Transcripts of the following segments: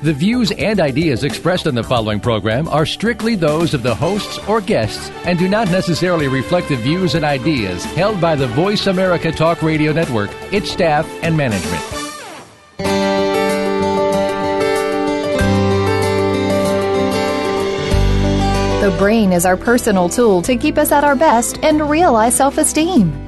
The views and ideas expressed on the following program are strictly those of the hosts or guests and do not necessarily reflect the views and ideas held by the Voice America Talk Radio Network, its staff, and management. The brain is our personal tool to keep us at our best and realize self esteem.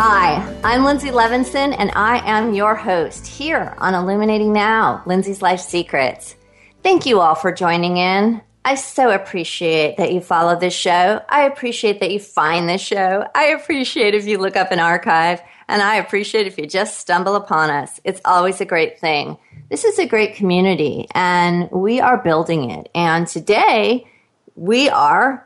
Hi, I'm Linzi Levinson, and I am your host here on Illuminating Now, Linzi's Life Secrets. Thank you all for joining in. I so appreciate that you follow this show. I appreciate that you find this show. I appreciate if you look up an archive, and I appreciate if you just stumble upon us. It's always a great thing. This is a great community, and we are building it. And today, we are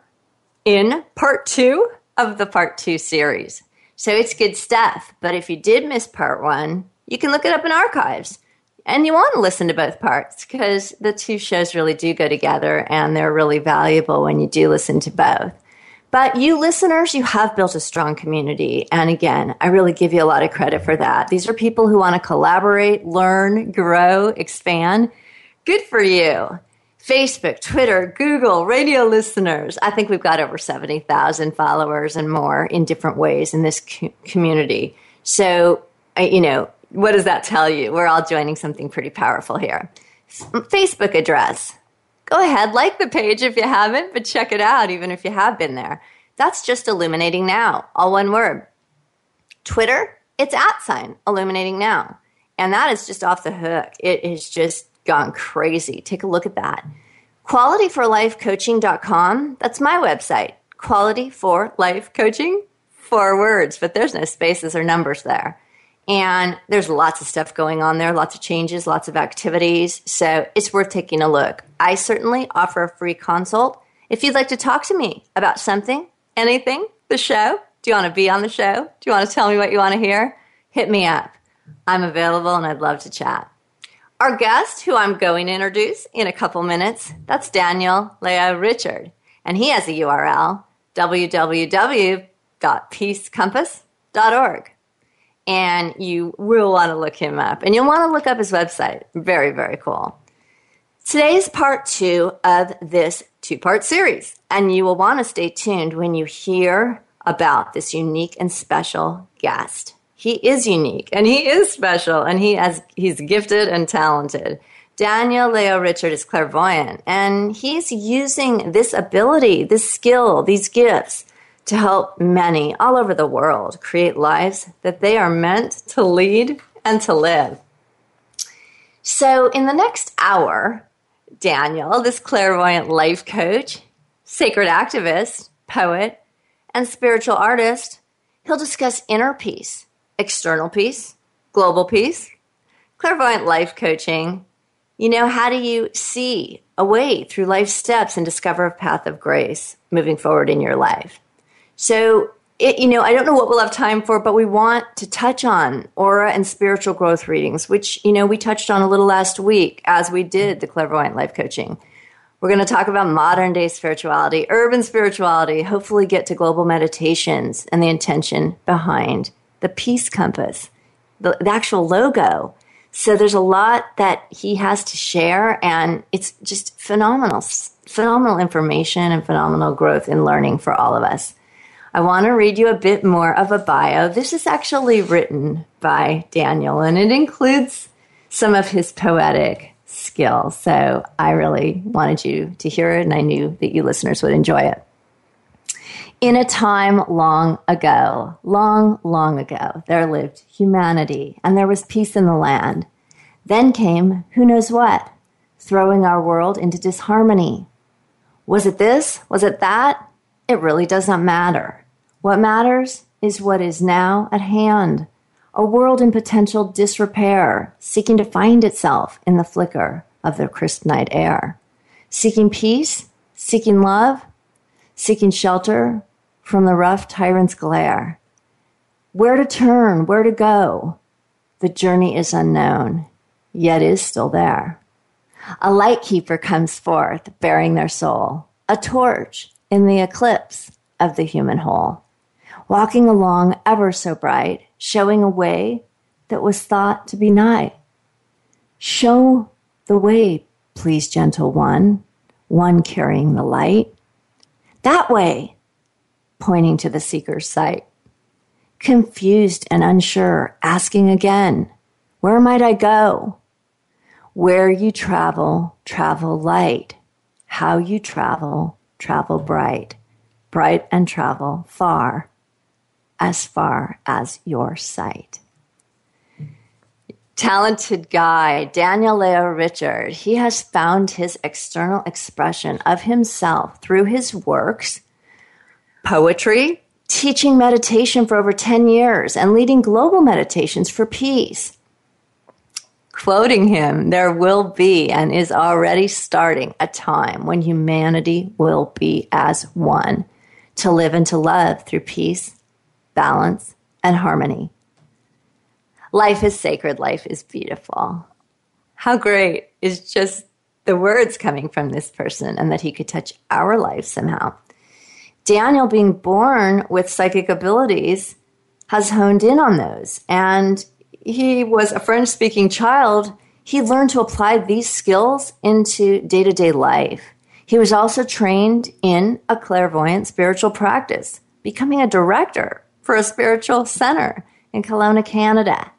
in part two of the part two series. So it's good stuff. But if you did miss part one, you can look it up in archives. And you want to listen to both parts because the two shows really do go together and they're really valuable when you do listen to both. But you listeners, you have built a strong community. And again, I really give you a lot of credit for that. These are people who want to collaborate, learn, grow, expand. Good for you. Facebook, Twitter, Google, radio listeners. I think we've got over 70,000 followers and more in different ways in this co- community. So, you know, what does that tell you? We're all joining something pretty powerful here. Facebook address. Go ahead, like the page if you haven't, but check it out even if you have been there. That's just illuminating now, all one word. Twitter, it's at sign illuminating now. And that is just off the hook. It is just gone crazy. Take a look at that. Qualityforlifecoaching.com, that's my website. Quality for Life Coaching, four words, but there's no spaces or numbers there. And there's lots of stuff going on there, lots of changes, lots of activities. So it's worth taking a look. I certainly offer a free consult. If you'd like to talk to me about something, anything, the show, do you want to be on the show? Do you want to tell me what you want to hear? Hit me up. I'm available and I'd love to chat. Our guest, who I'm going to introduce in a couple minutes, that's Daniel Leo Richard. And he has a URL, www.peacecompass.org. And you will want to look him up. And you'll want to look up his website. Very, very cool. Today is part two of this two part series. And you will want to stay tuned when you hear about this unique and special guest he is unique and he is special and he has he's gifted and talented. Daniel Leo Richard is clairvoyant and he's using this ability, this skill, these gifts to help many all over the world create lives that they are meant to lead and to live. So, in the next hour, Daniel, this clairvoyant life coach, sacred activist, poet, and spiritual artist, he'll discuss inner peace external peace, global peace, clairvoyant life coaching. You know, how do you see a way through life steps and discover a path of grace moving forward in your life? So, it, you know, I don't know what we'll have time for, but we want to touch on aura and spiritual growth readings, which, you know, we touched on a little last week as we did the clairvoyant life coaching. We're going to talk about modern day spirituality, urban spirituality, hopefully get to global meditations and the intention behind the peace compass, the, the actual logo. So there's a lot that he has to share, and it's just phenomenal, phenomenal information and phenomenal growth in learning for all of us. I want to read you a bit more of a bio. This is actually written by Daniel, and it includes some of his poetic skills. So I really wanted you to hear it, and I knew that you listeners would enjoy it in a time long ago, long, long ago, there lived humanity and there was peace in the land. Then came who knows what throwing our world into disharmony. Was it this? Was it that? It really does not matter. What matters is what is now at hand a world in potential disrepair, seeking to find itself in the flicker of the crisp night air. Seeking peace, seeking love, seeking shelter from the rough tyrant's glare. Where to turn, where to go? The journey is unknown, yet is still there. A light keeper comes forth, bearing their soul, a torch in the eclipse of the human whole, walking along ever so bright, showing a way that was thought to be night. Show the way, please, gentle one, one carrying the light. That way, pointing to the seeker's sight confused and unsure, asking again, Where might I go? Where you travel, travel light. How you travel, travel bright. Bright and travel far, as far as your sight. Talented guy, Daniel Leo Richard, he has found his external expression of himself through his works, poetry, teaching meditation for over 10 years and leading global meditations for peace. Quoting him, there will be and is already starting a time when humanity will be as one to live and to love through peace, balance, and harmony. Life is sacred, life is beautiful. How great is just the words coming from this person and that he could touch our life somehow. Daniel, being born with psychic abilities, has honed in on those. And he was a French speaking child. He learned to apply these skills into day to day life. He was also trained in a clairvoyant spiritual practice, becoming a director for a spiritual center in Kelowna, Canada.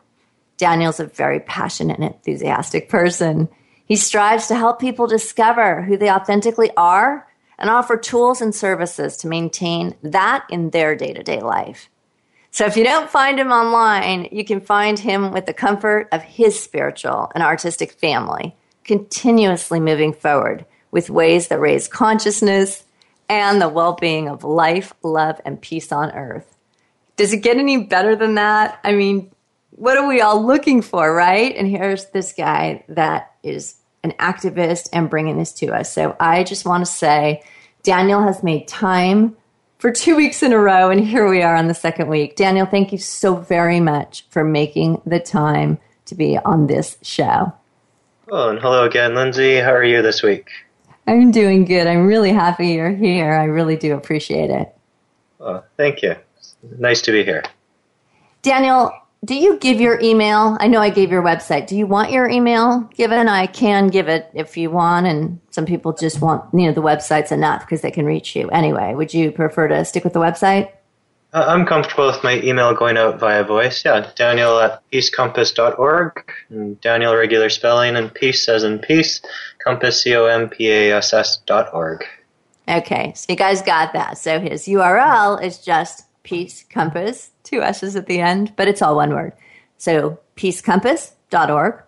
Daniel's a very passionate and enthusiastic person. He strives to help people discover who they authentically are and offer tools and services to maintain that in their day to day life. So if you don't find him online, you can find him with the comfort of his spiritual and artistic family, continuously moving forward with ways that raise consciousness and the well being of life, love, and peace on earth. Does it get any better than that? I mean, what are we all looking for, right? And here's this guy that is an activist and bringing this to us. So I just want to say Daniel has made time for two weeks in a row, and here we are on the second week. Daniel, thank you so very much for making the time to be on this show. Oh, and hello again, Linzi. How are you this week? I'm doing good. I'm really happy you're here. I really do appreciate it. Oh, thank you. Nice to be here. Daniel, do you give your email? I know I gave your website. Do you want your email given? I can give it if you want, and some people just want you know the website's enough because they can reach you anyway. Would you prefer to stick with the website? Uh, I'm comfortable with my email going out via voice. Yeah, Daniel at peacecompass.org. And Daniel regular spelling and peace as in peace. Compass C O M P A S S dot org. Okay, so you guys got that. So his URL is just Peace Compass, two S's at the end, but it's all one word. So peacecompass.org,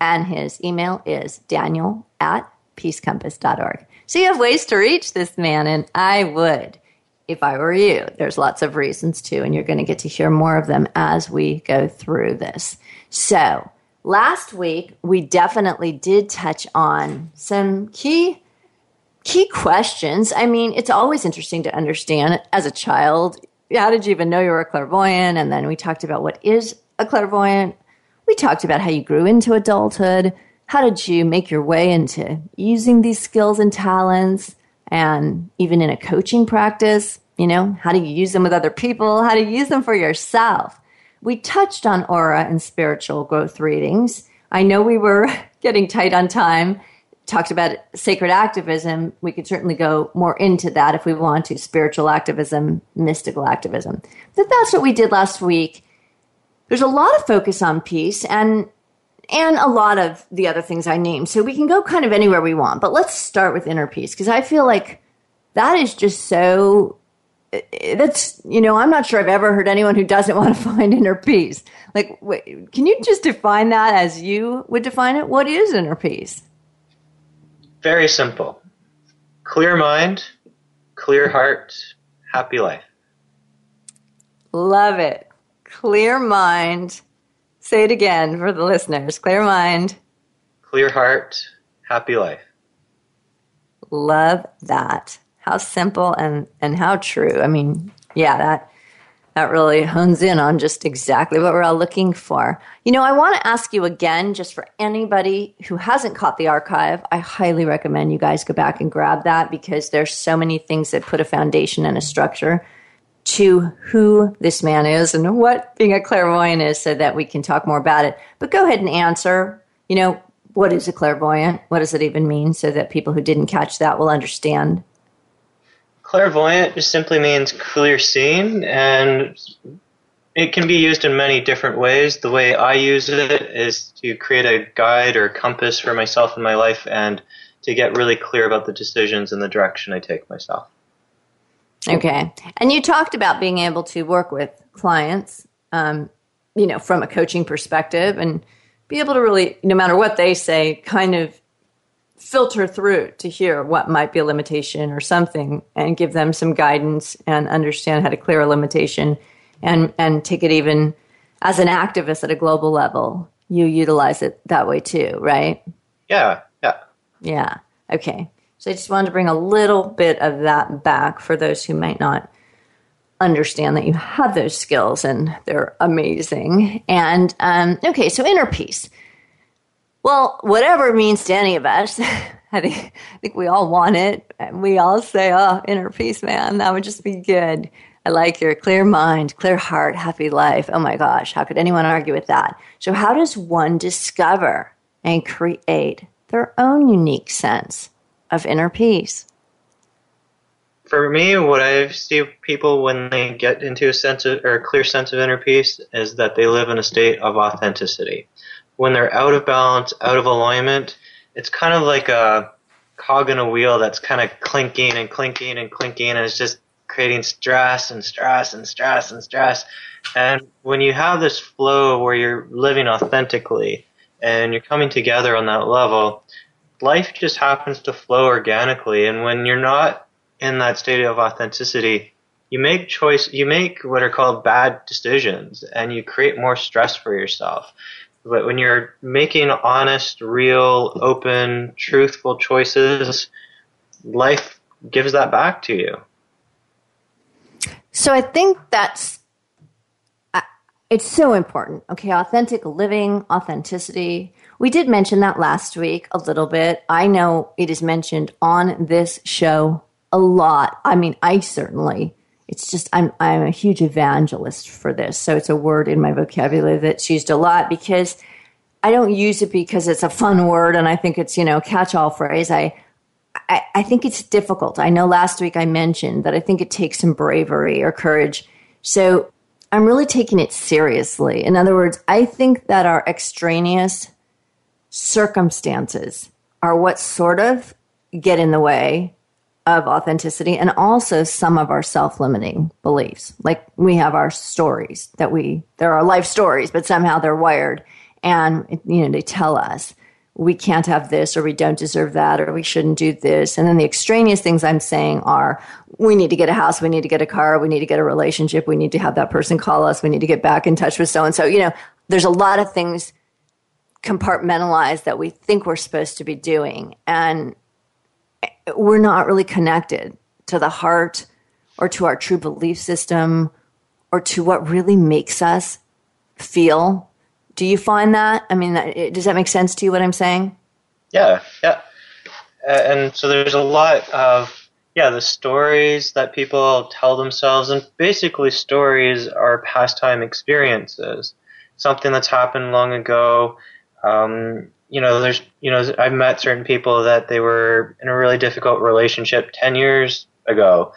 and his email is daniel at peacecompass.org. So you have ways to reach this man, and I would if I were you. There's lots of reasons too, and you're going to get to hear more of them as we go through this. So, last week we definitely did touch on some key key questions. I mean, it's always interesting to understand as a child how did you even know you were a clairvoyant? And then we talked about what is a clairvoyant. We talked about how you grew into adulthood. How did you make your way into using these skills and talents? And even in a coaching practice, you know, how do you use them with other people? How do you use them for yourself? We touched on aura and spiritual growth readings. I know we were getting tight on time, talked about sacred activism, we could certainly go more into that if we want to spiritual activism, mystical activism. But that's what we did last week. There's a lot of focus on peace and and a lot of the other things I named. So we can go kind of anywhere we want. But let's start with inner peace because I feel like that is just so eh, that's you know i'm not sure i've ever heard anyone who doesn't want to find inner peace like wait, can you just define that as you would define it what is inner peace Very simple. Clear mind, clear heart, happy life. Love it. Clear mind. Say it again for the listeners. Clear mind. Clear heart, happy life. Love that. How simple and, and how true. I mean, yeah, that that really hones in on just exactly what we're all looking for. You know, I want to ask you again, just for anybody who hasn't caught the archive, I highly recommend you guys go back and grab that because there's so many things that put a foundation and a structure to who this man is and what being a clairvoyant is so that we can talk more about it. But go ahead and answer, you know, what is a clairvoyant? What does it even mean so that people who didn't catch that will understand? Clairvoyant just simply means clear seeing, and it can be used in many different ways. The way I use it is to create a guide or compass for myself in my life and to get really clear about the decisions and the direction I take myself. Okay. And you talked about being able to work with clients, um, you know, from a coaching perspective and be able to really, no matter what they say, kind of filter through to hear what might be a limitation or something and give them some guidance and understand how to clear a limitation and, and take it even as an activist at a global level. You utilize it that way too, right? Yeah, yeah. Yeah. Okay. So I just wanted to bring a little bit of that back for those who might not understand that you have those skills and they're amazing. And um, okay, so inner peace. Well, whatever it means to any of us, I think, I think we all want it. And we all say, oh, inner peace, man, that would just be good. I like your clear mind, clear heart, happy life. Oh my gosh, how could anyone argue with that? So, how does one discover and create their own unique sense of inner peace? For me, what I see people when they get into a sense of, or a clear sense of inner peace is that they live in a state of authenticity when they're out of balance, out of alignment, it's kind of like a cog in a wheel that's kind of clinking and clinking and clinking, and it's just creating stress and stress and stress and stress. And when you have this flow where you're living authentically and you're coming together on that level, life just happens to flow organically. And when you're not in that state of authenticity, you make choice, you make what are called bad decisions and you create more stress for yourself. But when you're making honest, real, open, truthful choices, life gives that back to you. So I think that's it's so important. Okay, authentic living, authenticity. We did mention that last week a little bit. I know it is mentioned on this show a lot. I mean, I certainly it's just I'm I'm a huge evangelist for this. So it's a word in my vocabulary that's used a lot because I don't use it because it's a fun word and I think it's, you know, catch all phrase. I, I I think it's difficult. I know last week I mentioned that I think it takes some bravery or courage. So I'm really taking it seriously. In other words, I think that our extraneous circumstances are what sort of get in the way of authenticity and also some of our self-limiting beliefs. Like we have our stories that we, there are life stories, but somehow they're wired and, you know, they tell us we can't have this or we don't deserve that or we shouldn't do this. And then the extraneous things I'm saying are we need to get a house, we need to get a car, we need to get a relationship, we need to have that person call us, we need to get back in touch with so and so. You know, there's a lot of things compartmentalized that we think we're supposed to be doing. And we're not really connected to the heart or to our true belief system or to what really makes us feel. Do you find that? I mean, does that make sense to you what I'm saying? Yeah, yeah. And so there's a lot of yeah, the stories that people tell themselves, and basically stories are pastime experiences. Something that's happened long ago. Um, you know, there's, you know, I've met certain people that they were in a really difficult relationship 10 years ago,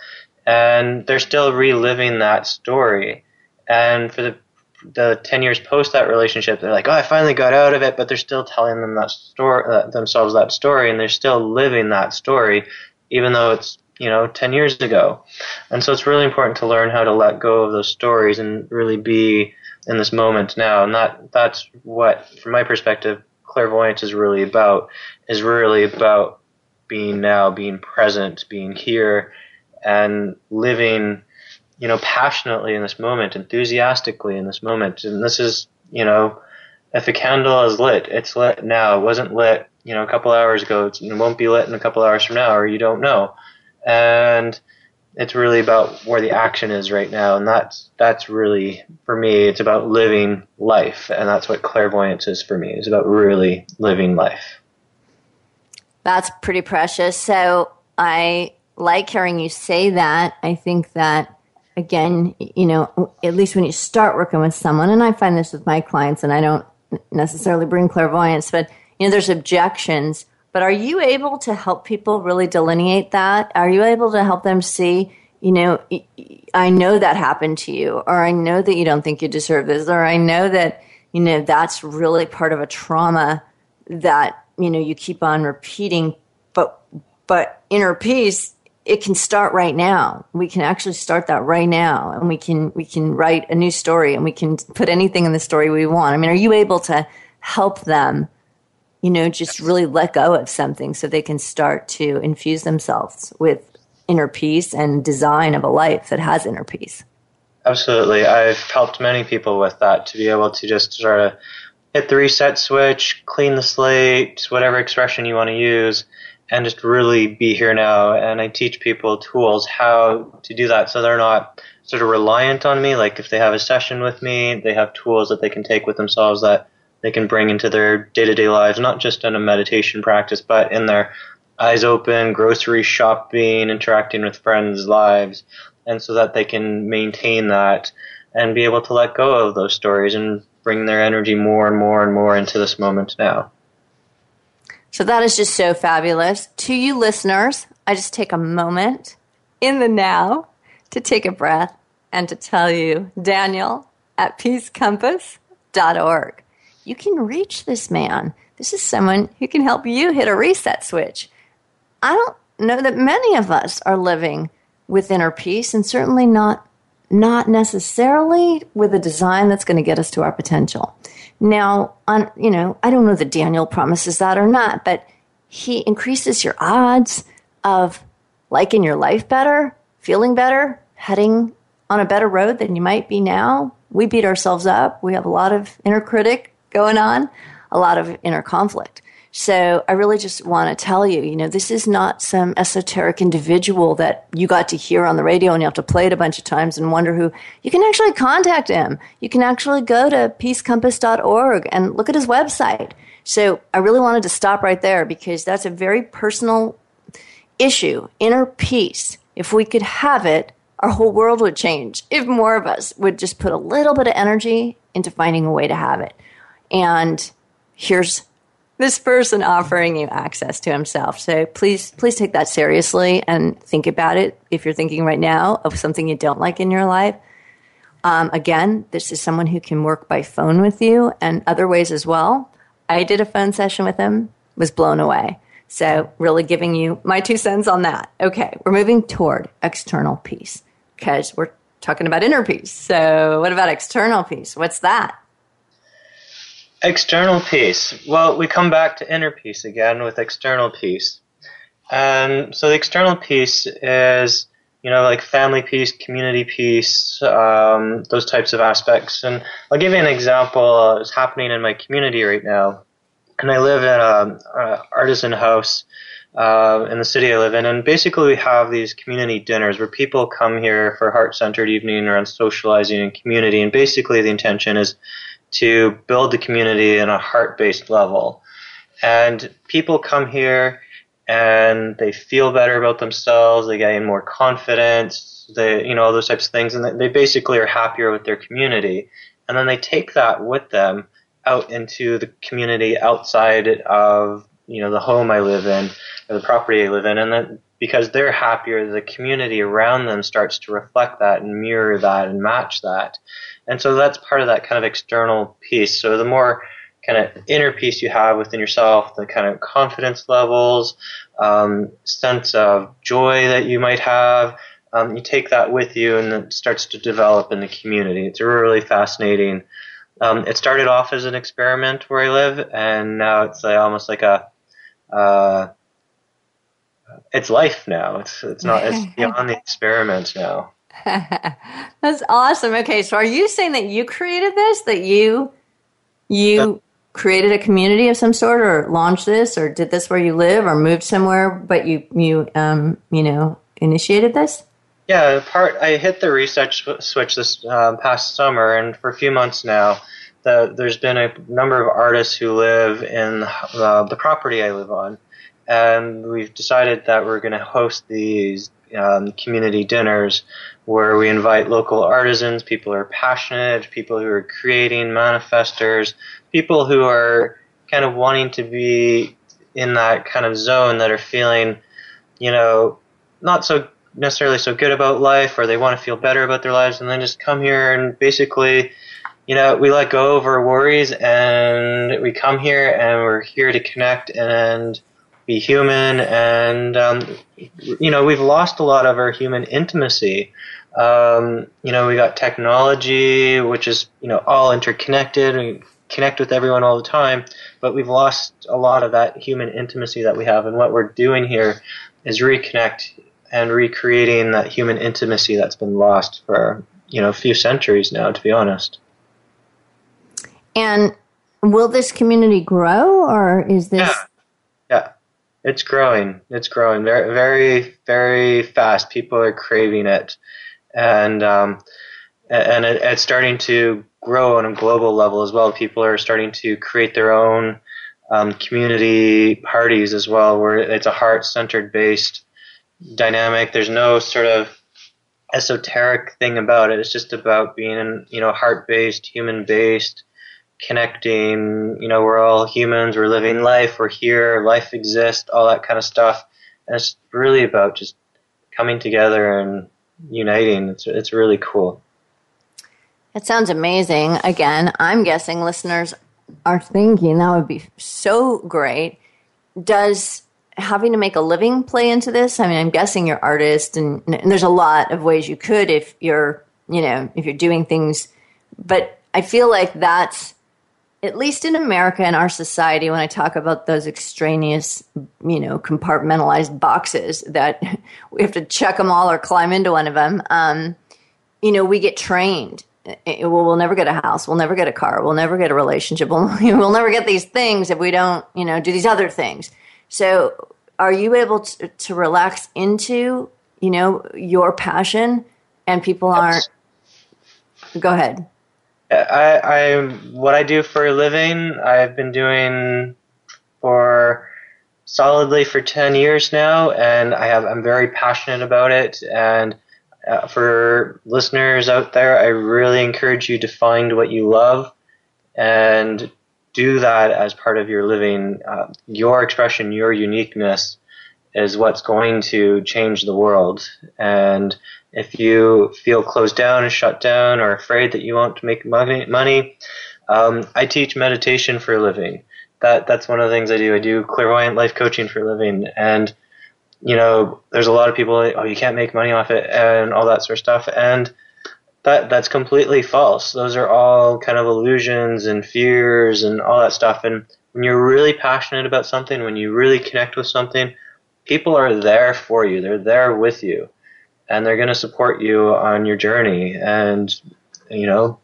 and they're still reliving that story. And for the, the 10 years post that relationship, they're like, oh, I finally got out of it, but they're still telling them that story, uh, themselves that story, and they're still living that story, even though it's, you know, 10 years ago. And so it's really important to learn how to let go of those stories and really be in this moment now. And that, that's what, from my perspective, clairvoyance is really about is really about being now, being present, being here, and living, you know, passionately in this moment, enthusiastically in this moment. And this is, you know, if a candle is lit, it's lit now. It wasn't lit, you know, a couple hours ago. It won't be lit in a couple hours from now, or you don't know. And it's really about where the action is right now, and that's that's really for me. It's about living life, and that's what clairvoyance is for me. It's about really living life. That's pretty precious. So I like hearing you say that. I think that again, you know, at least when you start working with someone, and I find this with my clients, and I don't necessarily bring clairvoyance, but you know, there's objections but are you able to help people really delineate that? Are you able to help them see, you know, I know that happened to you, or I know that you don't think you deserve this, or I know that, you know, that's really part of a trauma that, you know, you keep on repeating. But, but inner peace, it can start right now. We can actually start that right now and we can, we can write a new story and we can put anything in the story we want. I mean, are you able to help them you know, just really let go of something so they can start to infuse themselves with inner peace and design of a life that has inner peace. Absolutely. I've helped many people with that to be able to just sort of hit the reset switch, clean the slate, whatever expression you want to use, and just really be here now. And I teach people tools how to do that so they're not sort of reliant on me. Like if they have a session with me, they have tools that they can take with themselves that they can bring into their day to day lives, not just in a meditation practice, but in their eyes open, grocery shopping, interacting with friends' lives, and so that they can maintain that and be able to let go of those stories and bring their energy more and more and more into this moment now. So that is just so fabulous. To you listeners, I just take a moment in the now to take a breath and to tell you Daniel at peacecompass.org you can reach this man. This is someone who can help you hit a reset switch. I don't know that many of us are living with inner peace and certainly not not necessarily with a design that's going to get us to our potential. Now, on you know, I don't know that Daniel promises that or not, but he increases your odds of liking your life better, feeling better, heading on a better road than you might be now. We beat ourselves up. We have a lot of inner critic going on, a lot of inner conflict. So I really just want to tell you, you know, this is not some esoteric individual that you got to hear on the radio and you have to play it a bunch of times and wonder who. You can actually contact him. You can actually go to peacecompass.org and look at his website. So I really wanted to stop right there because that's a very personal issue, inner peace. If we could have it, our whole world would change if more of us would just put a little bit of energy into finding a way to have it and here's this person offering you access to himself. So please, please take that seriously and think about it if you're thinking right now of something you don't like in your life. Um, again, this is someone who can work by phone with you and other ways as well. I did a phone session with him, was blown away. So, really giving you my two cents on that. Okay, we're moving toward external peace because we're talking about inner peace. So, what about external peace? What's that? External peace. Well, we come back to inner peace again with external peace. And so the external peace is, you know, like family peace, community peace, um, those types of aspects. And I'll give you an example. It's happening in my community right now. And I live in an artisan house uh, in the city I live in. And basically, we have these community dinners where people come here for heart centered evening around socializing and community. And basically, the intention is to build the community in a heart based level. And people come here and they feel better about themselves, they gain more confidence, they, you know, all those types of things, and they basically are happier with their community. And then they take that with them out into the community outside of, you know, the home I live in or the property I live in. And then because they're happier, the community around them starts to reflect that and mirror that and match that. And so that's part of that kind of external piece. So the more kind of inner peace you have within yourself, the kind of confidence levels, um, sense of joy that you might have, um, you take that with you and it starts to develop in the community. It's really fascinating. Um, it started off as an experiment where I live, and now it's like almost like a uh, it's life now. It's it's not it's beyond the experiment now. That's awesome. Okay, so are you saying that you created this? That you you created a community of some sort, or launched this, or did this where you live, or moved somewhere, but you you um you know initiated this? Yeah, part I hit the research switch this um, past summer, and for a few months now, the, there's been a number of artists who live in uh, the property I live on, and we've decided that we're going to host these um, community dinners where we invite local artisans, people who are passionate, people who are creating manifestors, people who are kind of wanting to be in that kind of zone that are feeling, you know, not so necessarily so good about life or they want to feel better about their lives and then just come here and basically you know we let go of our worries and we come here and we're here to connect and be human and um, you know we've lost a lot of our human intimacy. Um, you know we got technology which is you know all interconnected and connect with everyone all the time but we've lost a lot of that human intimacy that we have. And what we're doing here is reconnect and recreating that human intimacy that's been lost for you know a few centuries now to be honest. And will this community grow or is this yeah. It's growing. It's growing. Very very very fast. People are craving it. And um, and it, it's starting to grow on a global level as well. People are starting to create their own um, community parties as well where it's a heart centered based dynamic. There's no sort of esoteric thing about it. It's just about being, you know, heart based, human based, connecting. You know, we're all humans. We're living life. We're here. Life exists. All that kind of stuff. And it's really about just coming together and uniting. It's it's really cool. It sounds amazing. Again, I'm guessing listeners are thinking that would be so great. Does having to make a living play into this? I mean, I'm guessing you're artist, and, and there's a lot of ways you could if you're, you know, if you're doing things. But I feel like that's at least in America and our society. When I talk about those extraneous, you know, compartmentalized boxes that we have to check them all or climb into one of them, um, you know, we get trained. It, well, we'll never get a house. We'll never get a car. We'll never get a relationship. We'll, we'll never get these things if we don't, you know, do these other things. So, are you able to, to relax into, you know, your passion and people aren't? Go ahead. I, I, what I do for a living, I've been doing for solidly for 10 years now, and I have, I'm very passionate about it. And uh, for listeners out there, I really encourage you to find what you love and do that as part of your living. Uh, your expression, your uniqueness is what's going to change the world. And if you feel closed down and shut down or afraid that you won't make money, money um, I teach meditation for a living. That that's one of the things I do. I do clairvoyant life coaching for a living, and you know, there's a lot of people. Oh, you can't make money off it, and all that sort of stuff. And that that's completely false. Those are all kind of illusions and fears and all that stuff. And when you're really passionate about something, when you really connect with something, people are there for you. They're there with you, and they're going to support you on your journey. And you know,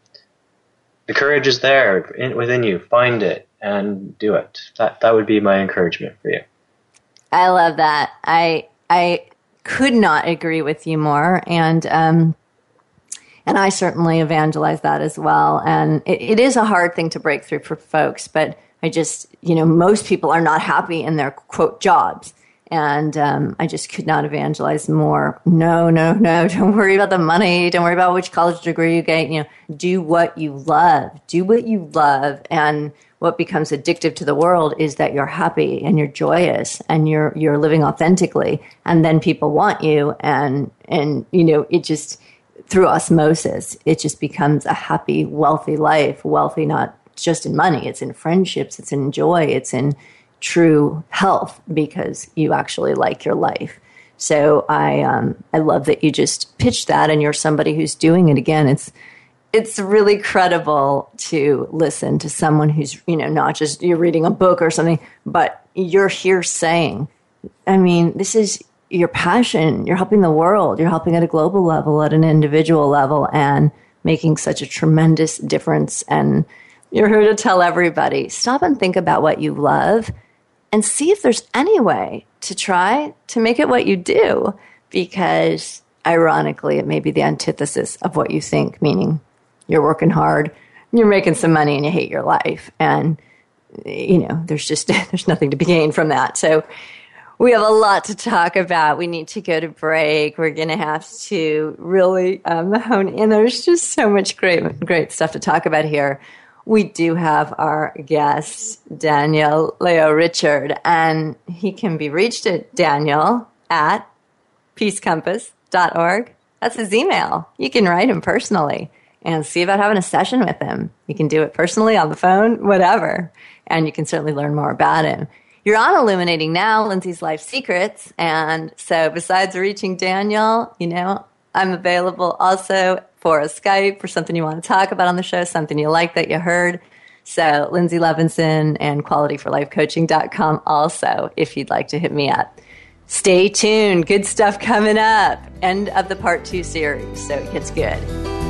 the courage is there in, within you. Find it and do it. That that would be my encouragement for you. I love that. I I could not agree with you more. And um, and I certainly evangelize that as well. And it, it is a hard thing to break through for folks, but I just, you know, most people are not happy in their quote jobs. And um, I just could not evangelize more. No, no, no. Don't worry about the money. Don't worry about which college degree you get. You know, do what you love. Do what you love. And what becomes addictive to the world is that you're happy and you're joyous and you're you're living authentically. And then people want you. And and you know, it just through osmosis, it just becomes a happy, wealthy life. Wealthy not just in money, it's in friendships, it's in joy, it's in true health because you actually like your life. So I um, I love that you just pitched that, and you're somebody who's doing it again. It's it's really credible to listen to someone who's you know not just you're reading a book or something, but you're here saying, I mean, this is your passion. You're helping the world. You're helping at a global level, at an individual level, and making such a tremendous difference. And you're here to tell everybody stop and think about what you love and see if there's any way to try to make it what you do. Because ironically, it may be the antithesis of what you think, meaning you're working hard, you're making some money, and you hate your life. And, you know, there's just, there's nothing to be gained from that. So, we have a lot to talk about. We need to go to break. We're going to have to really um, hone in. There's just so much great, great stuff to talk about here. We do have our guest, Daniel Leo Richard, and he can be reached at Daniel at peacecompass.org. That's his email. You can write him personally and see about having a session with him. You can do it personally on the phone, whatever. And you can certainly learn more about him. You're on Illuminating Now, Linzi's Life Secrets. And so, besides reaching Daniel, you know, I'm available also for a Skype for something you want to talk about on the show, something you like that you heard. So, Linzi Levinson and qualityforlifecoaching.com also, if you'd like to hit me up. Stay tuned. Good stuff coming up. End of the part two series. So, it gets good.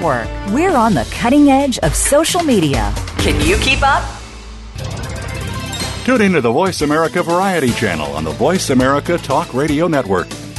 We're on the cutting edge of social media. Can you keep up? Tune into the Voice America Variety channel on the Voice America Talk Radio Network.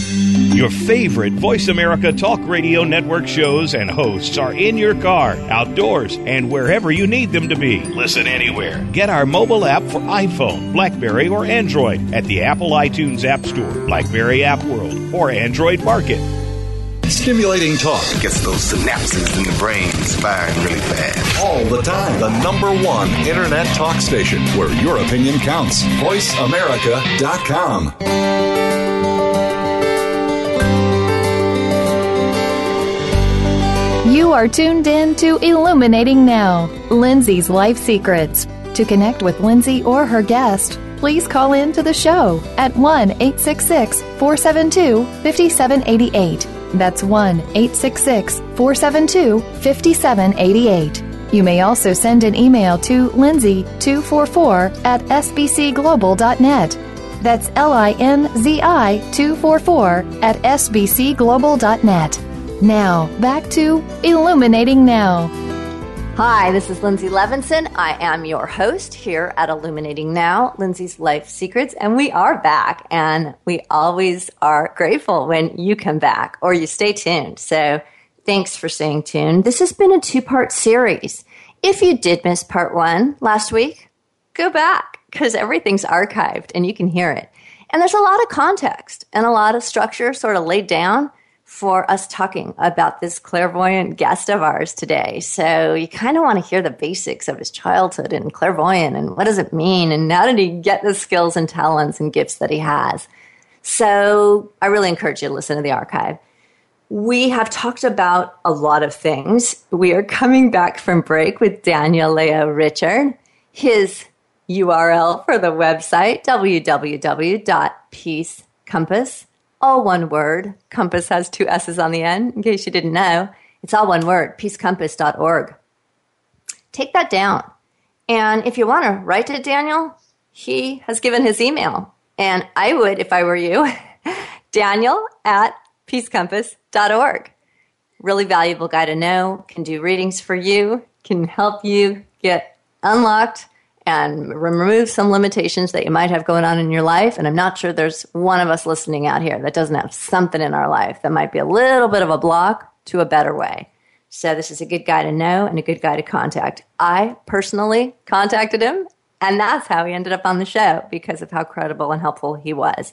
Your favorite Voice America Talk Radio Network shows and hosts are in your car, outdoors, and wherever you need them to be. Listen anywhere. Get our mobile app for iPhone, Blackberry, or Android at the Apple iTunes App Store, Blackberry App World, or Android Market. Stimulating talk Gets those synapses in the brain firing really fast. all the time. The number one internet talk station where your opinion counts. VoiceAmerica.com. You are tuned in to Illuminating Now, Linzi's Life Secrets. To connect with Linzi or her guest, please call in to the show at 1 866 472 5788. That's 1 866 472 5788. You may also send an email to linzi244 at sbcglobal.net. That's L I N Z I 244 at sbcglobal.net. Now, back to Illuminating Now. Hi, this is Linzi Levinson. I am your host here at Illuminating Now, Linzi's Life Secrets, and we are back. And we always are grateful when you come back or you stay tuned. So thanks for staying tuned. This has been a two part series. If you did miss part one last week, go back because everything's archived and you can hear it. And there's a lot of context and a lot of structure sort of laid down for us talking about this clairvoyant guest of ours today. So you kind of want to hear the basics of his childhood and clairvoyant and what does it mean and how did he get the skills and talents and gifts that he has. So I really encourage you to listen to the archive. We have talked about a lot of things. We are coming back from break with Daniel Leo Richard. His URL for the website www.peacecompass all one word. Compass has two S's on the end, in case you didn't know. It's all one word, peacecompass.org. Take that down. And if you want to write to Daniel, he has given his email. And I would, if I were you, daniel at peacecompass.org. Really valuable guy to know, can do readings for you, can help you get unlocked and remove some limitations that you might have going on in your life. And I'm not sure there's one of us listening out here that doesn't have something in our life that might be a little bit of a block to a better way. So this is a good guy to know and a good guy to contact. I personally contacted him, and that's how he ended up on the show because of how credible and helpful he was.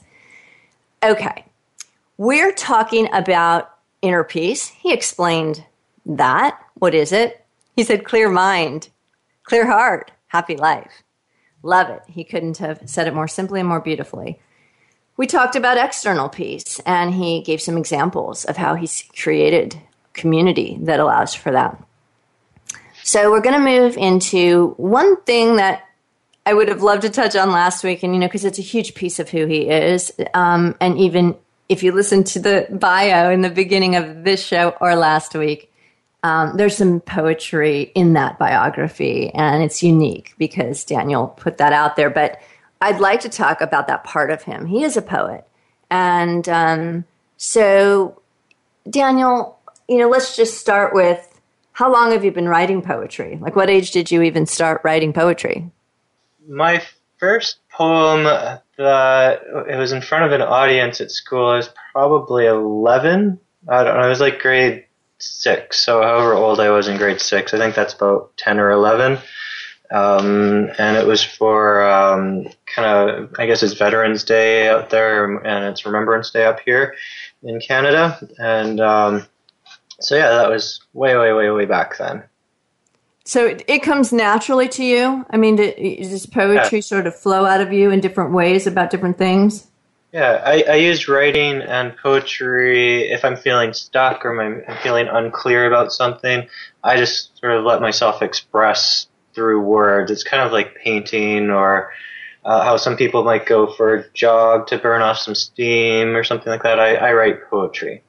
Okay, we're talking about inner peace. He explained that. What is it? He said clear mind, clear heart, happy life. Love it. He couldn't have said it more simply and more beautifully. We talked about external peace, and he gave some examples of how he's created community that allows for that. So we're going to move into one thing that I would have loved to touch on last week, and you know, because it's a huge piece of who he is, um, and even if you listen to the bio in the beginning of this show or last week, um, there's some poetry in that biography, and it's unique because Daniel put that out there. But I'd like to talk about that part of him. He is a poet. And um, so, Daniel, you know, let's just start with how long have you been writing poetry? Like, what age did you even start writing poetry? My first poem that it was in front of an audience at school, I was probably 11. I don't know, it was like grade six. So however old I was in grade six, I think that's about ten or eleven. Um, and it was for um, kind of, I guess it's Veterans Day out there, and it's Remembrance Day up here in Canada. And um, so yeah, that was way, way, way, way back then. So it, it comes naturally to you. I mean, does poetry yeah. sort of flow out of you in different ways about different things? Yeah, I, I use writing and poetry if I'm feeling stuck or I'm feeling unclear about something. I just sort of let myself express through words. It's kind of like painting or uh, how some people might go for a jog to burn off some steam or something like that. I, I write poetry.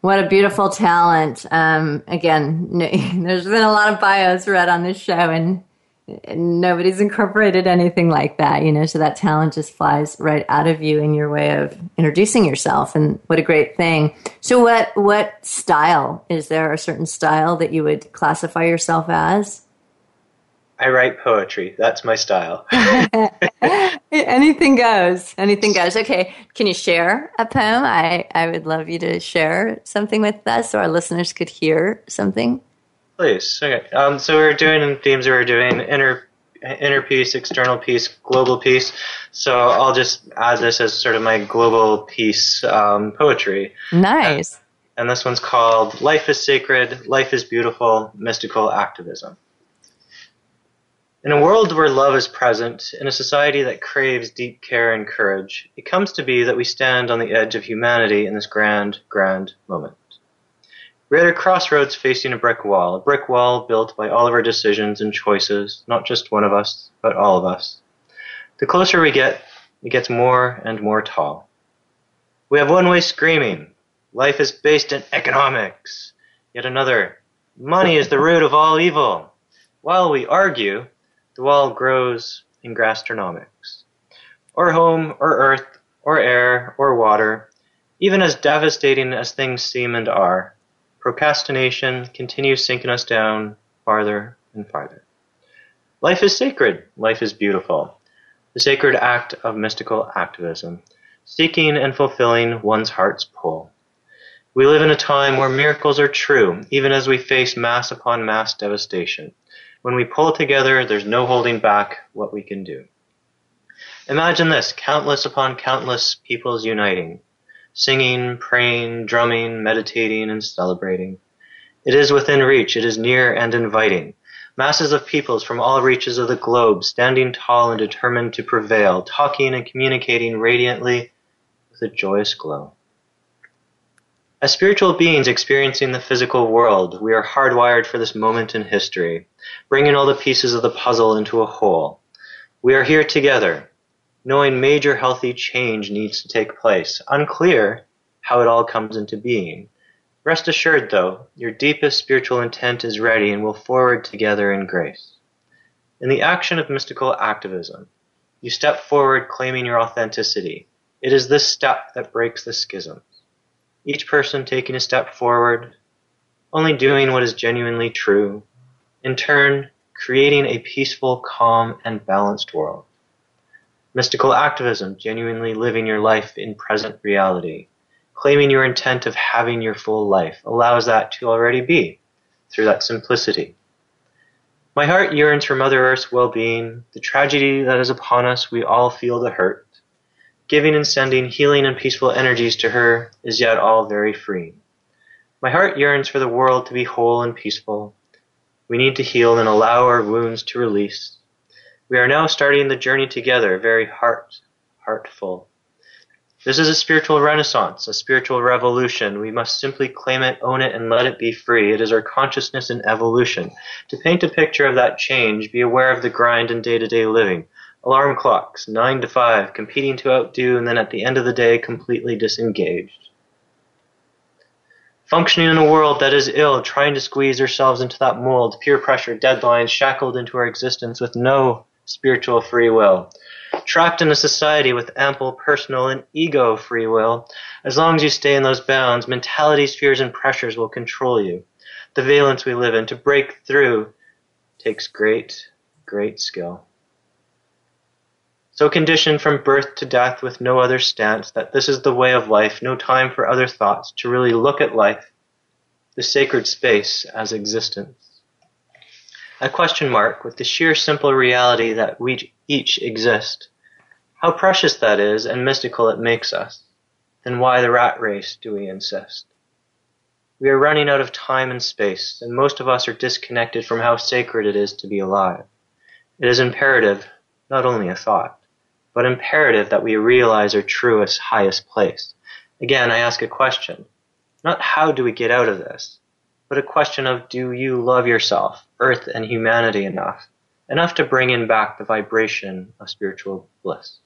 What a beautiful talent. Um, again, there's been a lot of bios read on this show, and nobody's incorporated anything like that, you know, so that talent just flies right out of you in your way of introducing yourself and what a great thing. So what what style is there a certain style that you would classify yourself as? I write poetry. That's my style. Anything goes. Anything goes. Okay. Can you share a poem? I, I would love you to share something with us so our listeners could hear something. Please. Okay. Um, so we're doing themes. We're doing inner inner peace, external peace, global peace. So I'll just add this as sort of my global peace um, poetry. Nice. And, and this one's called "Life is Sacred, Life is Beautiful: Mystical Activism." In a world where love is present, in a society that craves deep care and courage, it comes to be that we stand on the edge of humanity in this grand, grand moment. We're at a crossroads facing a brick wall, a brick wall built by all of our decisions and choices, not just one of us, but all of us. The closer we get, it gets more and more tall. We have one way screaming, life is based in economics. Yet another, money is the root of all evil. While we argue, the wall grows in gastronomics. Or home, or earth, or air, or water, even as devastating as things seem and are, Procrastination continues sinking us down farther and farther. Life is sacred. Life is beautiful. The sacred act of mystical activism, seeking and fulfilling one's heart's pull. We live in a time where miracles are true, even as we face mass upon mass devastation. When we pull together, there's no holding back what we can do. Imagine this countless upon countless peoples uniting, singing, praying, drumming, meditating, and celebrating. It is within reach, it is near and inviting. Masses of peoples from all reaches of the globe standing tall and determined to prevail, talking and communicating radiantly with a joyous glow. As spiritual beings experiencing the physical world, we are hardwired for this moment in history, bringing all the pieces of the puzzle into a whole. We are here together, knowing major healthy change needs to take place. Unclear how it all comes into being. Rest assured, though, your deepest spiritual intent is ready and will forward together in grace. In the action of mystical activism, you step forward claiming your authenticity. It is this step that breaks the schisms. Each person taking a step forward, only doing what is genuinely true, in turn, creating a peaceful, calm, and balanced world. Mystical activism, genuinely living your life in present reality, claiming your intent of having your full life, allows that to already be through that simplicity. My heart yearns for Mother Earth's well being. The tragedy that is upon us, we all feel the hurt. Giving and sending healing and peaceful energies to her is yet all very free. My heart yearns for the world to be whole and peaceful. We need to heal and allow our wounds to release. We are now starting the journey together, very heart, heartful. This is a spiritual renaissance, a spiritual revolution. We must simply claim it, own it, and let it be free. It is our consciousness in evolution. To paint a picture of that change, be aware of the grind in day to day living. Alarm clocks, 9 to 5, competing to outdo, and then at the end of the day, completely disengaged. Functioning in a world that is ill, trying to squeeze ourselves into that mold, peer pressure, deadlines, shackled into our existence with no spiritual free will. Trapped in a society with ample personal and ego free will, as long as you stay in those bounds, mentalities, fears, and pressures will control you. The valence we live in, to break through, takes great, great skill. So conditioned from birth to death with no other stance that this is the way of life, no time for other thoughts, to really look at life, the sacred space as existence a question mark with the sheer simple reality that we each exist. How precious that is and mystical it makes us. Then why the rat race do we insist? We are running out of time and space, and most of us are disconnected from how sacred it is to be alive. It is imperative, not only a thought, but imperative that we realize our truest, highest place. Again, I ask a question. Not how do we get out of this, but a question of do you love yourself, earth and humanity enough, enough to bring in back the vibration of spiritual bliss.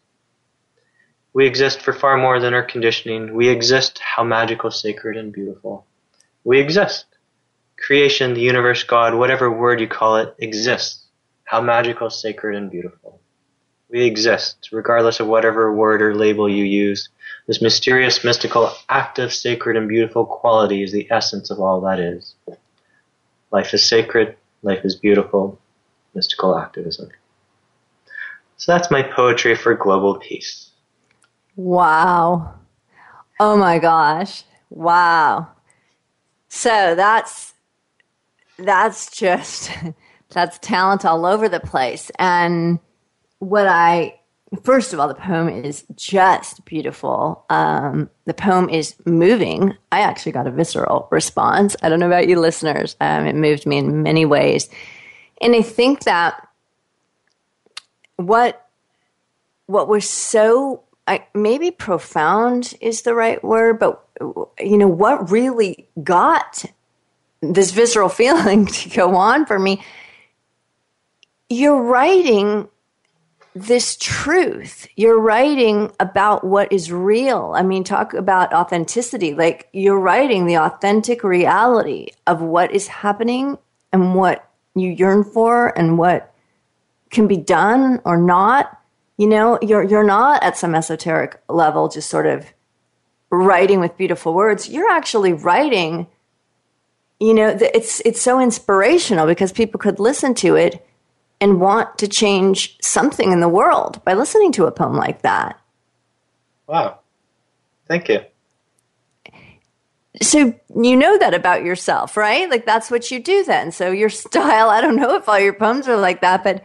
We exist for far more than our conditioning. We exist how magical, sacred, and beautiful. We exist. Creation, the universe, God, whatever word you call it, exists. How magical, sacred, and beautiful. We exist, regardless of whatever word or label you use. This mysterious, mystical, active, sacred, and beautiful quality is the essence of all that is. Life is sacred, life is beautiful, mystical activism. So that's my poetry for global peace. Wow. Oh my gosh. Wow. So that's that's just that's talent all over the place. And what I first of all, the poem is just beautiful. Um, the poem is moving. I actually got a visceral response. I don't know about you listeners. Um, it moved me in many ways. And I think that what what was so I, maybe profound is the right word, but you know what really got this visceral feeling to go on for me. You're writing this truth. You're writing about what is real. I mean, talk about authenticity. Like you're writing the authentic reality of what is happening and what you yearn for and what can be done or not. You know, you're you're not at some esoteric level just sort of writing with beautiful words. You're actually writing you know, it's it's so inspirational because people could listen to it and want to change something in the world by listening to a poem like that. Wow. Thank you. So you know that about yourself, right? Like that's what you do then. So your style, I don't know if all your poems are like that, but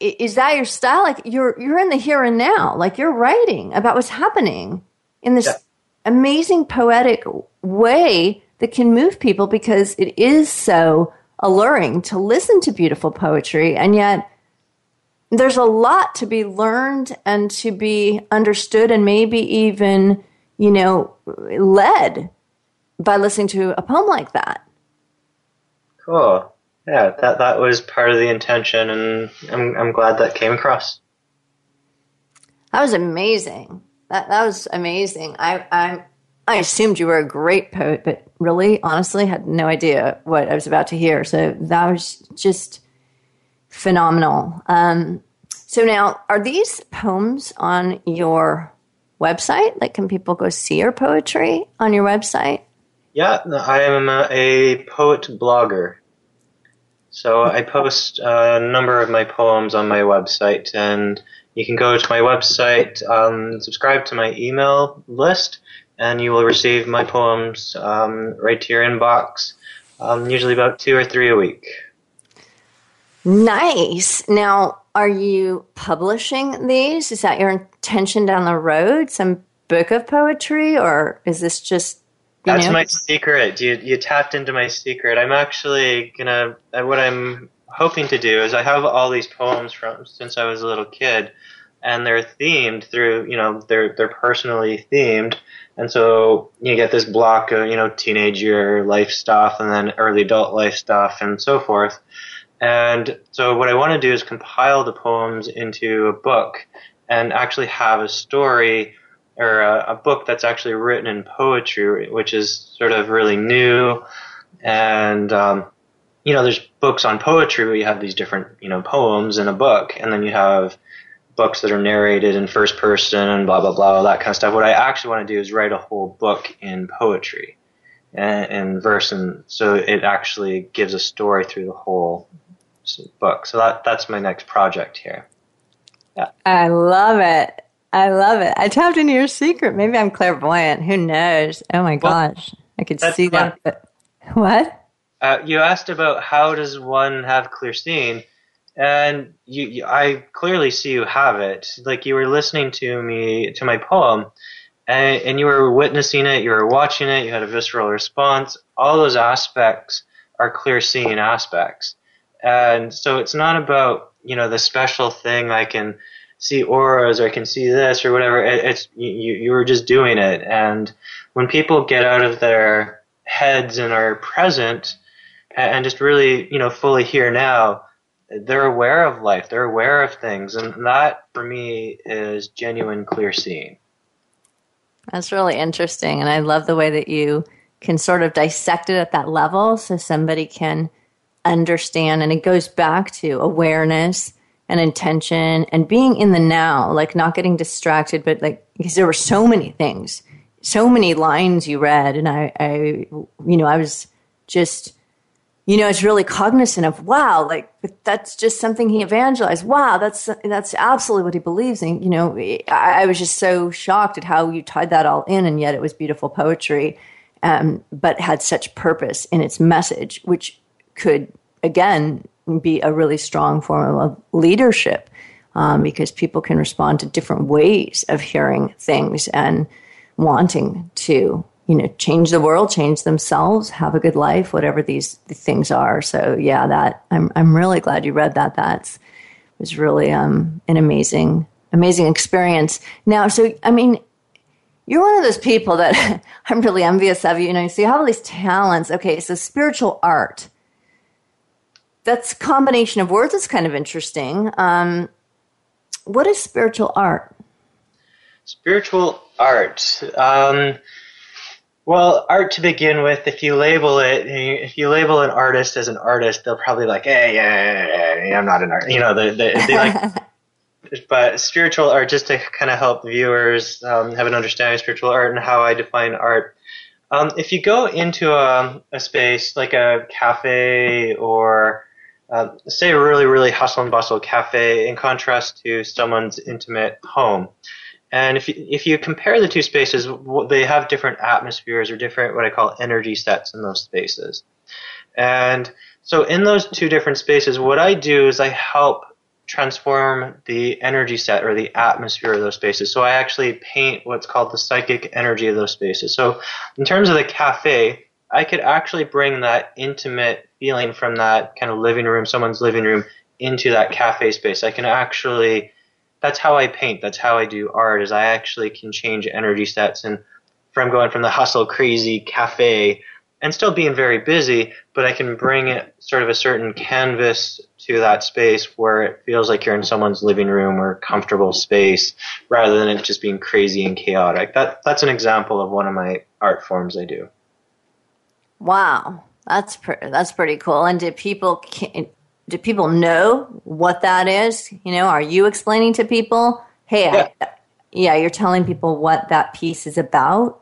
is that your style? Like you're you're in the here and now. Like you're writing about what's happening in this yeah. amazing poetic way that can move people because it is so alluring to listen to beautiful poetry and yet there's a lot to be learned and to be understood and maybe even you know led by listening to a poem like that. Cool. Yeah that that was part of the intention and i'm, I'm glad that came across. That was amazing. That that was amazing. I i I assumed you were a great poet, but really, honestly, had no idea what I was about to hear. So that was just phenomenal. Um, so now, are these poems on your website? Like, can people go see your poetry on your website? Yeah, I am a, a poet blogger. So I post a number of my poems on my website, and you can go to my website, um, subscribe to my email list, and you will receive my poems um, right to your inbox, um, usually about two or three a week. Nice. Now, are you publishing these? Is that your intention down the road? Some book of poetry, or is this just? That's know? my secret. You you tapped into my secret. I'm actually gonna. Uh, what I'm hoping to do is I have all these poems from since I was a little kid, and they're themed through. You know, they're they're personally themed and so you get this block of, you know, teenage year life stuff and then early adult life stuff and so forth. And so what I want to do is compile the poems into a book and actually have a story or a, a book that's actually written in poetry, which is sort of really new. And, um, you know, there's books on poetry where you have these different, you know, poems in a book, and then you have books that are narrated in first person and blah blah blah all that kind of stuff. What I actually want to do is write a whole book in poetry and in verse, and so it actually gives a story through the whole book. So that that's my next project here. Yeah. I love it. I love it. I tapped into your secret. Maybe I'm clairvoyant. Who knows? Oh my well, gosh, I could see fun. that. But, what? Uh, you asked about how does one have clear seeing and you, you, I clearly see you have it. Like you were listening to me to my poem, and, and you were witnessing it, you were watching it, you had a visceral response. All those aspects are clear seeing aspects, and so it's not about you know the special thing I can see auras or I can see this or whatever. It, it's you, you were just doing it, and when people get out of their heads and are present and just really you know fully here now they're aware of life, they're aware of things, and that for me is genuine clear seeing. That's really interesting, and I love the way that you can sort of dissect it at that level so somebody can understand and it goes back to awareness and intention and being in the now like not getting distracted but like because there were so many things so many lines you read and i i you know i was just you know, it's really cognizant of, wow, like that's just something he evangelized. Wow, that's that's absolutely what he believes in. You know, I, I was just so shocked at how you tied that all in, and yet it was beautiful poetry, um, but had such purpose in its message, which could again be a really strong form of leadership, um, because people can respond to different ways of hearing things and wanting to you know, change the world, change themselves, have a good life, whatever these, things are. So yeah, that I'm I'm really glad you read that. That's was really um, an amazing amazing experience. Now, so I mean, you're one of those people that I'm really envious of. You you know, so you have all these talents. Okay, so spiritual art. That's combination of words. It's kind of interesting. Um, what is spiritual art? Spiritual art. Um, well, art to begin with, if you label it, if you label an artist as an artist, they'll probably like, hey, yeah, yeah, yeah I'm not an artist. You know, they, they, they like. but spiritual art, just to kind of help viewers um, have an understanding of spiritual art and how I define art. Um, if you go into a, a, space like a cafe or uh, say a really, really hustle and bustle cafe in contrast to someone's intimate home, and if you, if you compare the two spaces, they have different atmospheres or different what I call energy sets in those spaces. And so in those two different spaces, what I do is I help transform the energy set or the atmosphere of those spaces. So I actually paint what's called the psychic energy of those spaces. So in terms of the cafe, I could actually bring that intimate feeling from that kind of living room, someone's living room, into that cafe space. I can actually that's how I paint. That's how I do art. Is I actually can change energy sets and from going from the hustle crazy cafe and still being very busy, but I can bring it sort of a certain canvas to that space where it feels like you're in someone's living room or comfortable space rather than it just being crazy and chaotic. That that's an example of one of my art forms I do. Wow, that's pre- that's pretty cool. And do people do people know what that is? You know, are you explaining to people, hey, yeah, I, yeah you're telling people what that piece is about?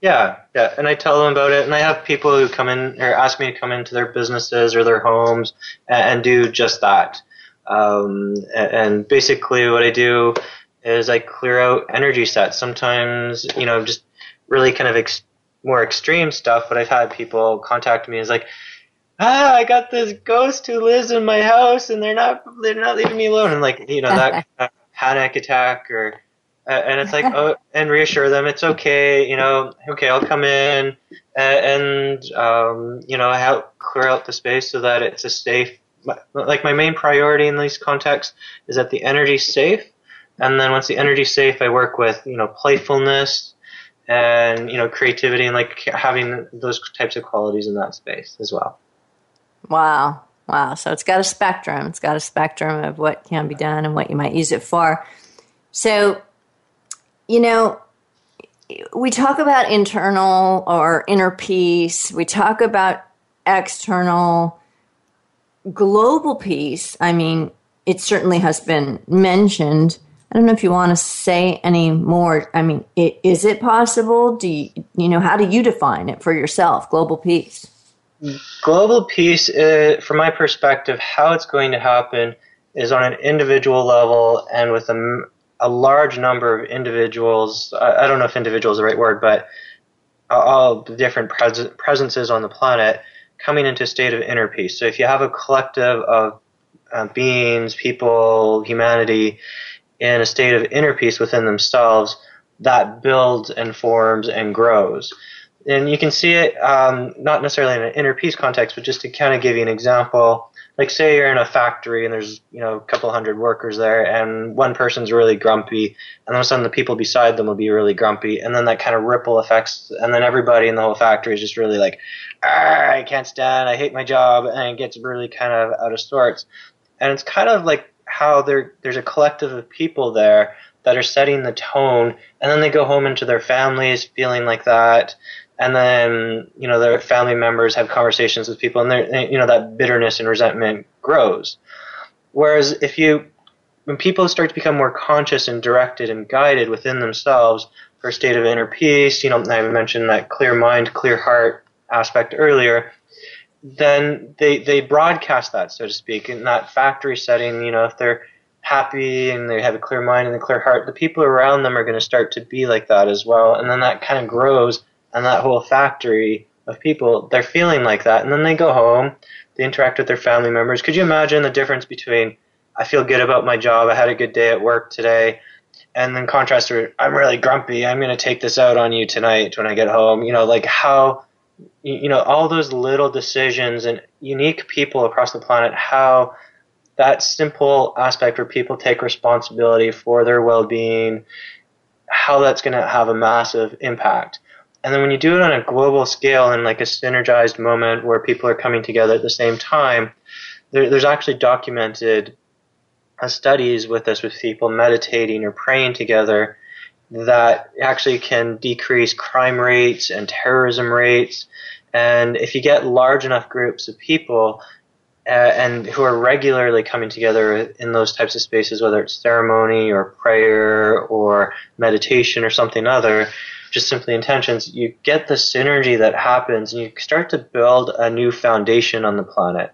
Yeah, yeah, and I tell them about it, and I have people who come in or ask me to come into their businesses or their homes and, and do just that. Um, and basically, what I do is I clear out energy sets. Sometimes, you know, just really kind of ex- more extreme stuff. But I've had people contact me as like, ah, I got this ghost who lives in my house, and they're not they're not leaving me alone, and like you know that panic attack or. Uh, and it's like, oh, and reassure them it's okay, you know, okay, I'll come in and, and um, you know, help clear out the space so that it's a safe. Like my main priority in these contexts is that the energy's safe, and then once the energy's safe, I work with you know playfulness and you know creativity and like having those types of qualities in that space as well. Wow. Wow. So it's got a spectrum. It's got a spectrum of what can be done and what you might use it for. So, you know, we talk about internal or inner peace, we talk about external global peace. I mean, it certainly has been mentioned. I don't know if you want to say any more. I mean, is it possible? Do you, you know, how do you define it for yourself, global peace? Global peace, is, from my perspective, how it's going to happen is on an individual level and with a, a large number of individuals. I, I, don't know if individual is the right word, but all the different pres- presences on the planet coming into a state of inner peace. So if you have a collective of uh, beings, people, humanity in a state of inner peace within themselves, that builds and forms and grows and you can see it um, not necessarily in an inner peace context, but just to kind of give you an example. Like say you're in a factory and there's you know a couple hundred workers there, and one person's really grumpy, and all of a sudden the people beside them will be really grumpy, and then that kind of ripple effects, and then everybody in the whole factory is just really like, I can't stand, I hate my job, and it gets really kind of out of sorts. And it's kind of like how there there's a collective of people there that are setting the tone, and then they go home into their families feeling like that and then you know their family members have conversations with people, and you know that bitterness and resentment grows. Whereas if you when people start to become more conscious and directed and guided within themselves for a state of inner peace, you know, I mentioned that clear mind, clear heart aspect earlier, then they they broadcast that, so to speak, in that factory setting. You know, if they're happy and they have a clear mind and a clear heart, the people around them are going to start to be like that as well, and then that kind of grows and that whole factory of people, they're feeling like that. And then they go home, they interact with their family members. Could you imagine the difference between I feel good about my job, I had a good day at work today, and then contrast to I'm really grumpy, I'm going to take this out on you tonight when I get home. You know, like how, you know, all those little decisions and unique people across the planet, how that simple aspect where people take responsibility for their well being, how that's going to have a massive impact. And then when you do it on a global scale in like a synergized moment where people are coming together at the same time, there, there's actually documented uh, studies with this with people meditating or praying together that actually can decrease crime rates and terrorism rates. And if you get large enough groups of people uh, and who are regularly coming together in those types of spaces, whether it's ceremony or prayer or meditation or something other, just simply intentions, you get the synergy that happens and you start to build a new foundation on the planet.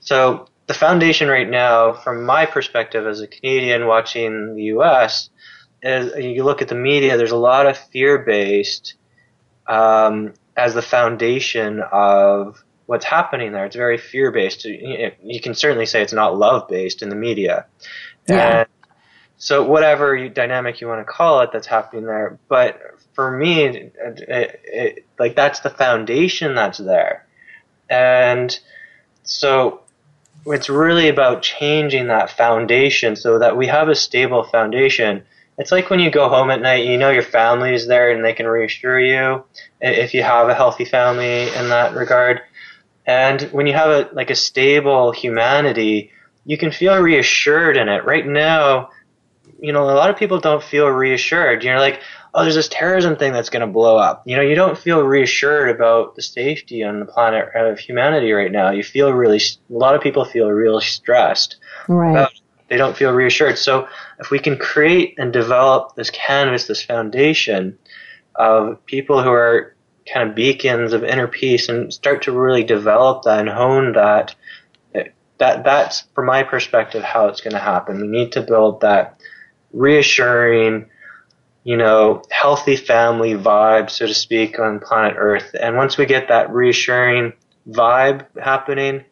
So the foundation right now, from my perspective as a Canadian watching the US, is you look at the media, there's a lot of fear based um, as the foundation of what's happening there. It's very fear based. You can certainly say it's not love based in the media. Yeah. And so whatever you, dynamic you want to call it, that's happening there. But for me, it, it, it, like that's the foundation that's there, and so it's really about changing that foundation so that we have a stable foundation. It's like when you go home at night, you know your family is there and they can reassure you if you have a healthy family in that regard. And when you have a like a stable humanity, you can feel reassured in it. Right now, you know, a lot of people don't feel reassured. You're like, oh, there's this terrorism thing that's going to blow up. You know, you don't feel reassured about the safety on the planet uh, of humanity right now. You feel really, a lot of people feel really stressed. Right. Uh, they don't feel reassured. So if we can create and develop this canvas, this foundation of people who are kind of beacons of inner peace and start to really develop that and hone that, uh, that that's from my perspective how it's going to happen. We need to build that reassuring, you know, healthy family vibe, so to speak, on planet Earth. And once we get that reassuring vibe happening,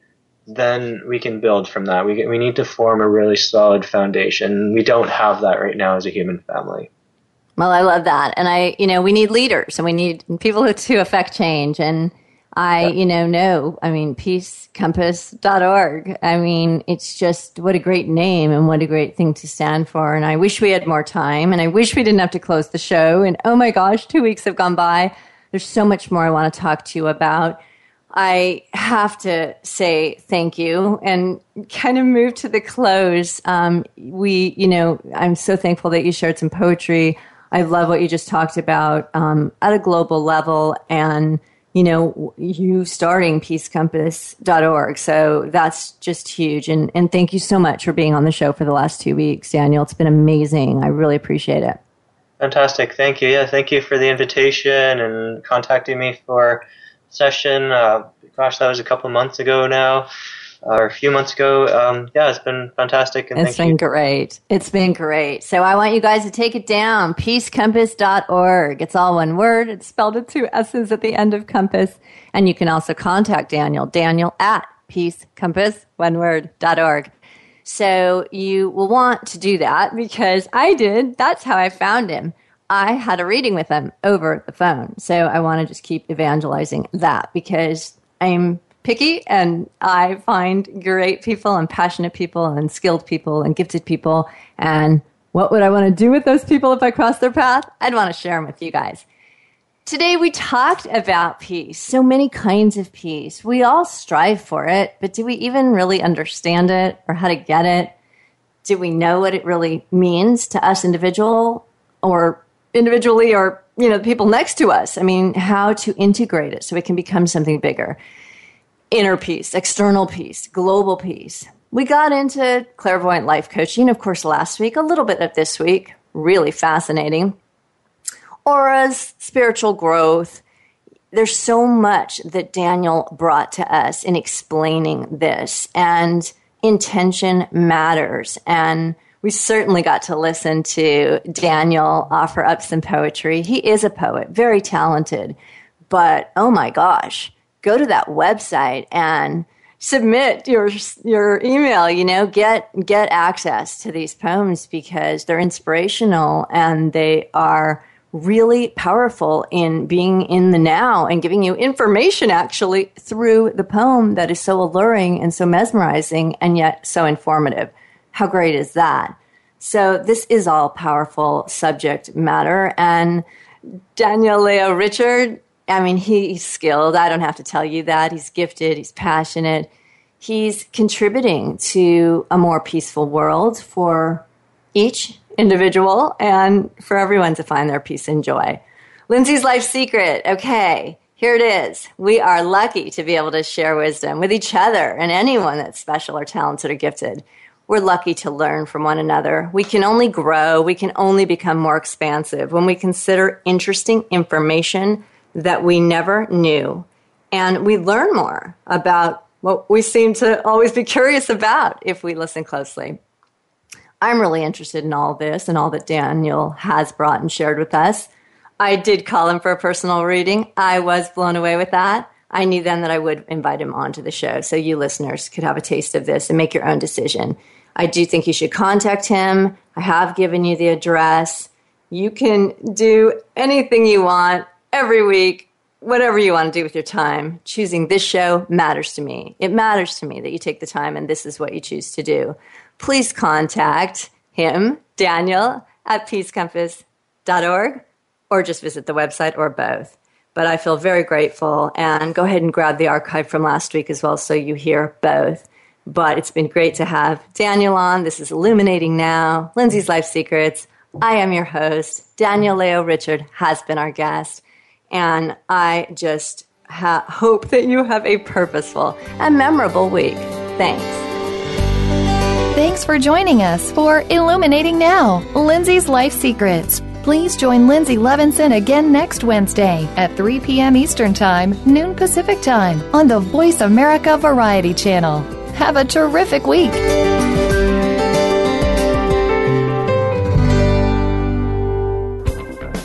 then we can build from that. We, we need to form a really solid foundation. We don't have that right now as a human family. Well, I love that. And I, you know, we need leaders and we need people to affect change. And I, you know, know, I mean, peacecompass.org. I mean, it's just what a great name and what a great thing to stand for. And I wish we had more time and I wish we didn't have to close the show. And oh my gosh, two weeks have gone by. There's so much more I want to talk to you about. I have to say thank you and kind of move to the close. Um, we, you know, I'm so thankful that you shared some poetry. I love what you just talked about um, at a global level and you know, you starting peacecompass.org. So that's just huge. And, and thank you so much for being on the show for the last two weeks, Daniel. It's been amazing. I really appreciate it. Fantastic. Thank you. Yeah, thank you for the invitation and contacting me for session. Uh, gosh, that was a couple months ago now or a few months ago. Um, yeah, it's been fantastic. And it's been you. great. It's been great. So I want you guys to take it down. Peacecompass.org. It's all one word. It's spelled with two S's at the end of compass. And you can also contact Daniel, Daniel at peacecompass, one word, dot org. So you will want to do that because I did. That's how I found him. I had a reading with him over the phone. So I want to just keep evangelizing that because I'm picky and I find great people and passionate people and skilled people and gifted people. And what would I want to do with those people if I crossed their path? I'd want to share them with you guys. Today we talked about peace, so many kinds of peace. We all strive for it, but do we even really understand it or how to get it? Do we know what it really means to us individual or individually or you know the people next to us? I mean, how to integrate it so it can become something bigger inner peace, external peace, global peace. We got into clairvoyant life coaching, of course, last week, a little bit of this week, really fascinating. Auras, spiritual growth. There's so much that Daniel brought to us in explaining this, and intention matters. And we certainly got to listen to Daniel offer up some poetry. He is a poet, very talented, but oh my gosh go to that website and submit your your email you know get get access to these poems because they're inspirational and they are really powerful in being in the now and giving you information actually through the poem that is so alluring and so mesmerizing and yet so informative. How great is that? So this is all powerful subject matter. And Daniel Leo Richard I mean, he's skilled. I don't have to tell you that. He's gifted, he's passionate. He's contributing to a more peaceful world for each individual and for everyone to find their peace and joy. Linzi's life secret. Okay, here it is. We are lucky to be able to share wisdom with each other and anyone that's special or talented or gifted. we're lucky to learn from one another. We can only grow, we can only become more expansive when we consider interesting information that we never knew. And we learn more about what we seem to always be curious about if we listen closely. I'm really interested in all this and all that Daniel has brought and shared with us. I did call him for a personal reading. I was blown away with that. I knew then that I would invite him onto the show so you listeners could have a taste of this and make your own decision. I do think you should contact him. I have given you the address. You can do anything you want every week, whatever you want to do with your time. Choosing this show matters to me. It matters to me that you take the time and this is what you choose to do. Please contact him, Daniel, at peacecompass.org, or just visit the website or both. But I feel very grateful and go ahead and grab the archive from last week as well so you hear both. But it's been great to have Daniel on. This is Illuminating Now, Linzi's Life Secrets. I am your host. Daniel Leo Richard has been our guest. And I just ha- hope that you have a purposeful and memorable week. Thanks. Thanks for joining us for Illuminating Now, Linzi's Life Secrets. Please join Linzi Levinson again next Wednesday at 3 p.m. Eastern Time, noon Pacific Time on the Voice America Variety Channel. Have a terrific week.